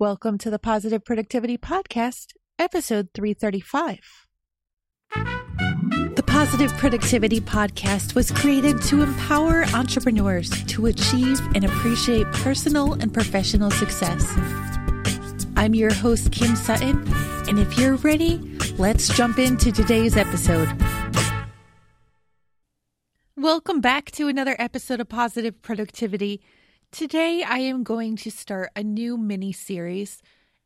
Welcome to the Positive Productivity Podcast, episode 335. The Positive Productivity Podcast was created to empower entrepreneurs to achieve and appreciate personal and professional success. I'm your host, Kim Sutton, and if you're ready, let's jump into today's episode. Welcome back to another episode of Positive Productivity. Today, I am going to start a new mini series.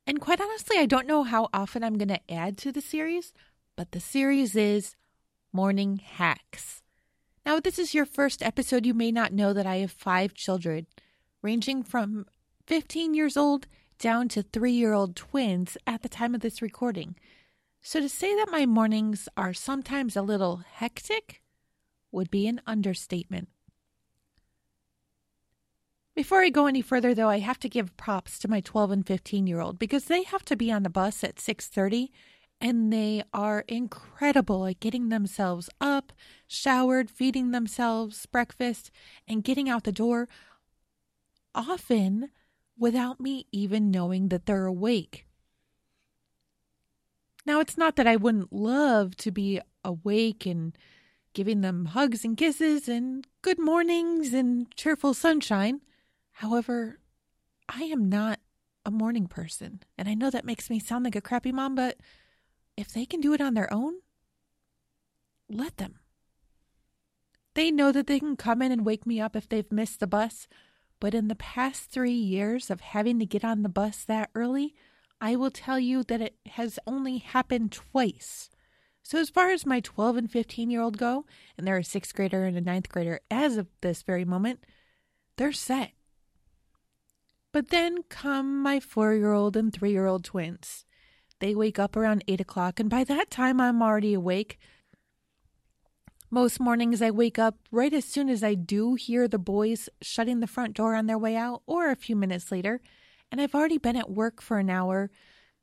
And quite honestly, I don't know how often I'm going to add to the series, but the series is Morning Hacks. Now, if this is your first episode, you may not know that I have five children, ranging from 15 years old down to three year old twins at the time of this recording. So to say that my mornings are sometimes a little hectic would be an understatement. Before I go any further though, I have to give props to my 12 and 15 year old because they have to be on the bus at 6:30 and they are incredible at getting themselves up, showered, feeding themselves breakfast and getting out the door often without me even knowing that they're awake. Now, it's not that I wouldn't love to be awake and giving them hugs and kisses and good mornings and cheerful sunshine. However, I am not a morning person. And I know that makes me sound like a crappy mom, but if they can do it on their own, let them. They know that they can come in and wake me up if they've missed the bus. But in the past three years of having to get on the bus that early, I will tell you that it has only happened twice. So, as far as my 12 and 15 year old go, and they're a sixth grader and a ninth grader as of this very moment, they're set. But then come my four year old and three year old twins. They wake up around eight o'clock, and by that time I'm already awake. Most mornings I wake up right as soon as I do hear the boys shutting the front door on their way out, or a few minutes later, and I've already been at work for an hour,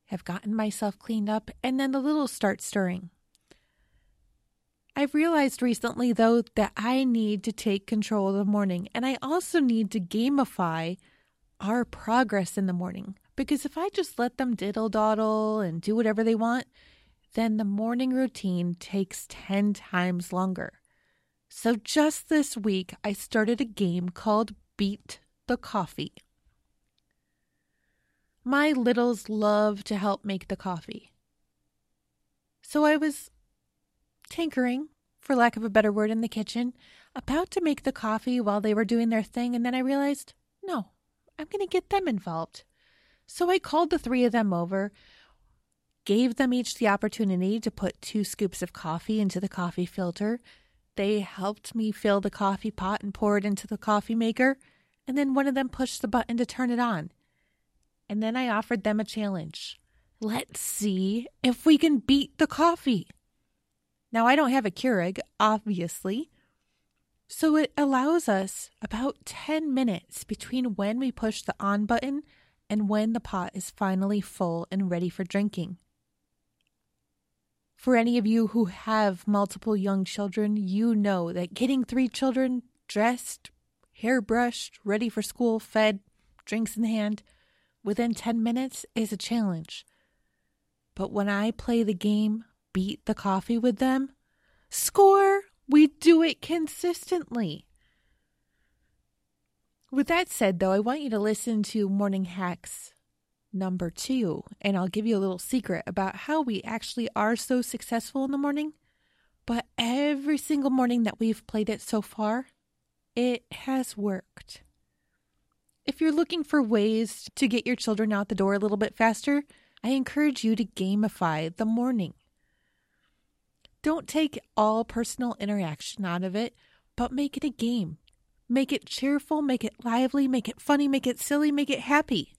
have gotten myself cleaned up, and then the little start stirring. I've realized recently, though, that I need to take control of the morning, and I also need to gamify our progress in the morning. Because if I just let them diddle dawdle and do whatever they want, then the morning routine takes 10 times longer. So just this week, I started a game called Beat the Coffee. My littles love to help make the coffee. So I was tinkering, for lack of a better word, in the kitchen, about to make the coffee while they were doing their thing, and then I realized no, I'm going to get them involved. So I called the three of them over, gave them each the opportunity to put two scoops of coffee into the coffee filter. They helped me fill the coffee pot and pour it into the coffee maker, and then one of them pushed the button to turn it on. And then I offered them a challenge. Let's see if we can beat the coffee. Now, I don't have a Keurig, obviously, so it allows us about 10 minutes between when we push the on button and when the pot is finally full and ready for drinking. For any of you who have multiple young children, you know that getting three children dressed, hair brushed, ready for school, fed, drinks in hand, within 10 minutes is a challenge. But when I play the game, beat the coffee with them, score! We do it consistently. With that said, though, I want you to listen to Morning Hacks number two, and I'll give you a little secret about how we actually are so successful in the morning. But every single morning that we've played it so far, it has worked. If you're looking for ways to get your children out the door a little bit faster, I encourage you to gamify the morning. Don't take all personal interaction out of it, but make it a game. Make it cheerful, make it lively, make it funny, make it silly, make it happy.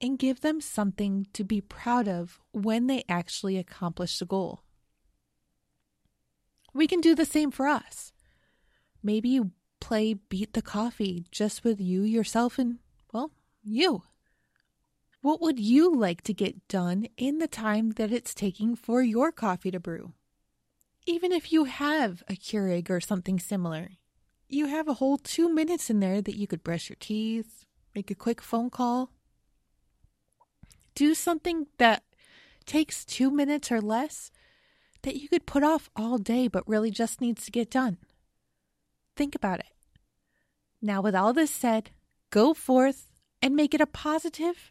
And give them something to be proud of when they actually accomplish the goal. We can do the same for us. Maybe play Beat the Coffee just with you, yourself, and, well, you. What would you like to get done in the time that it's taking for your coffee to brew? Even if you have a Keurig or something similar, you have a whole two minutes in there that you could brush your teeth, make a quick phone call, do something that takes two minutes or less that you could put off all day but really just needs to get done. Think about it. Now, with all this said, go forth and make it a positive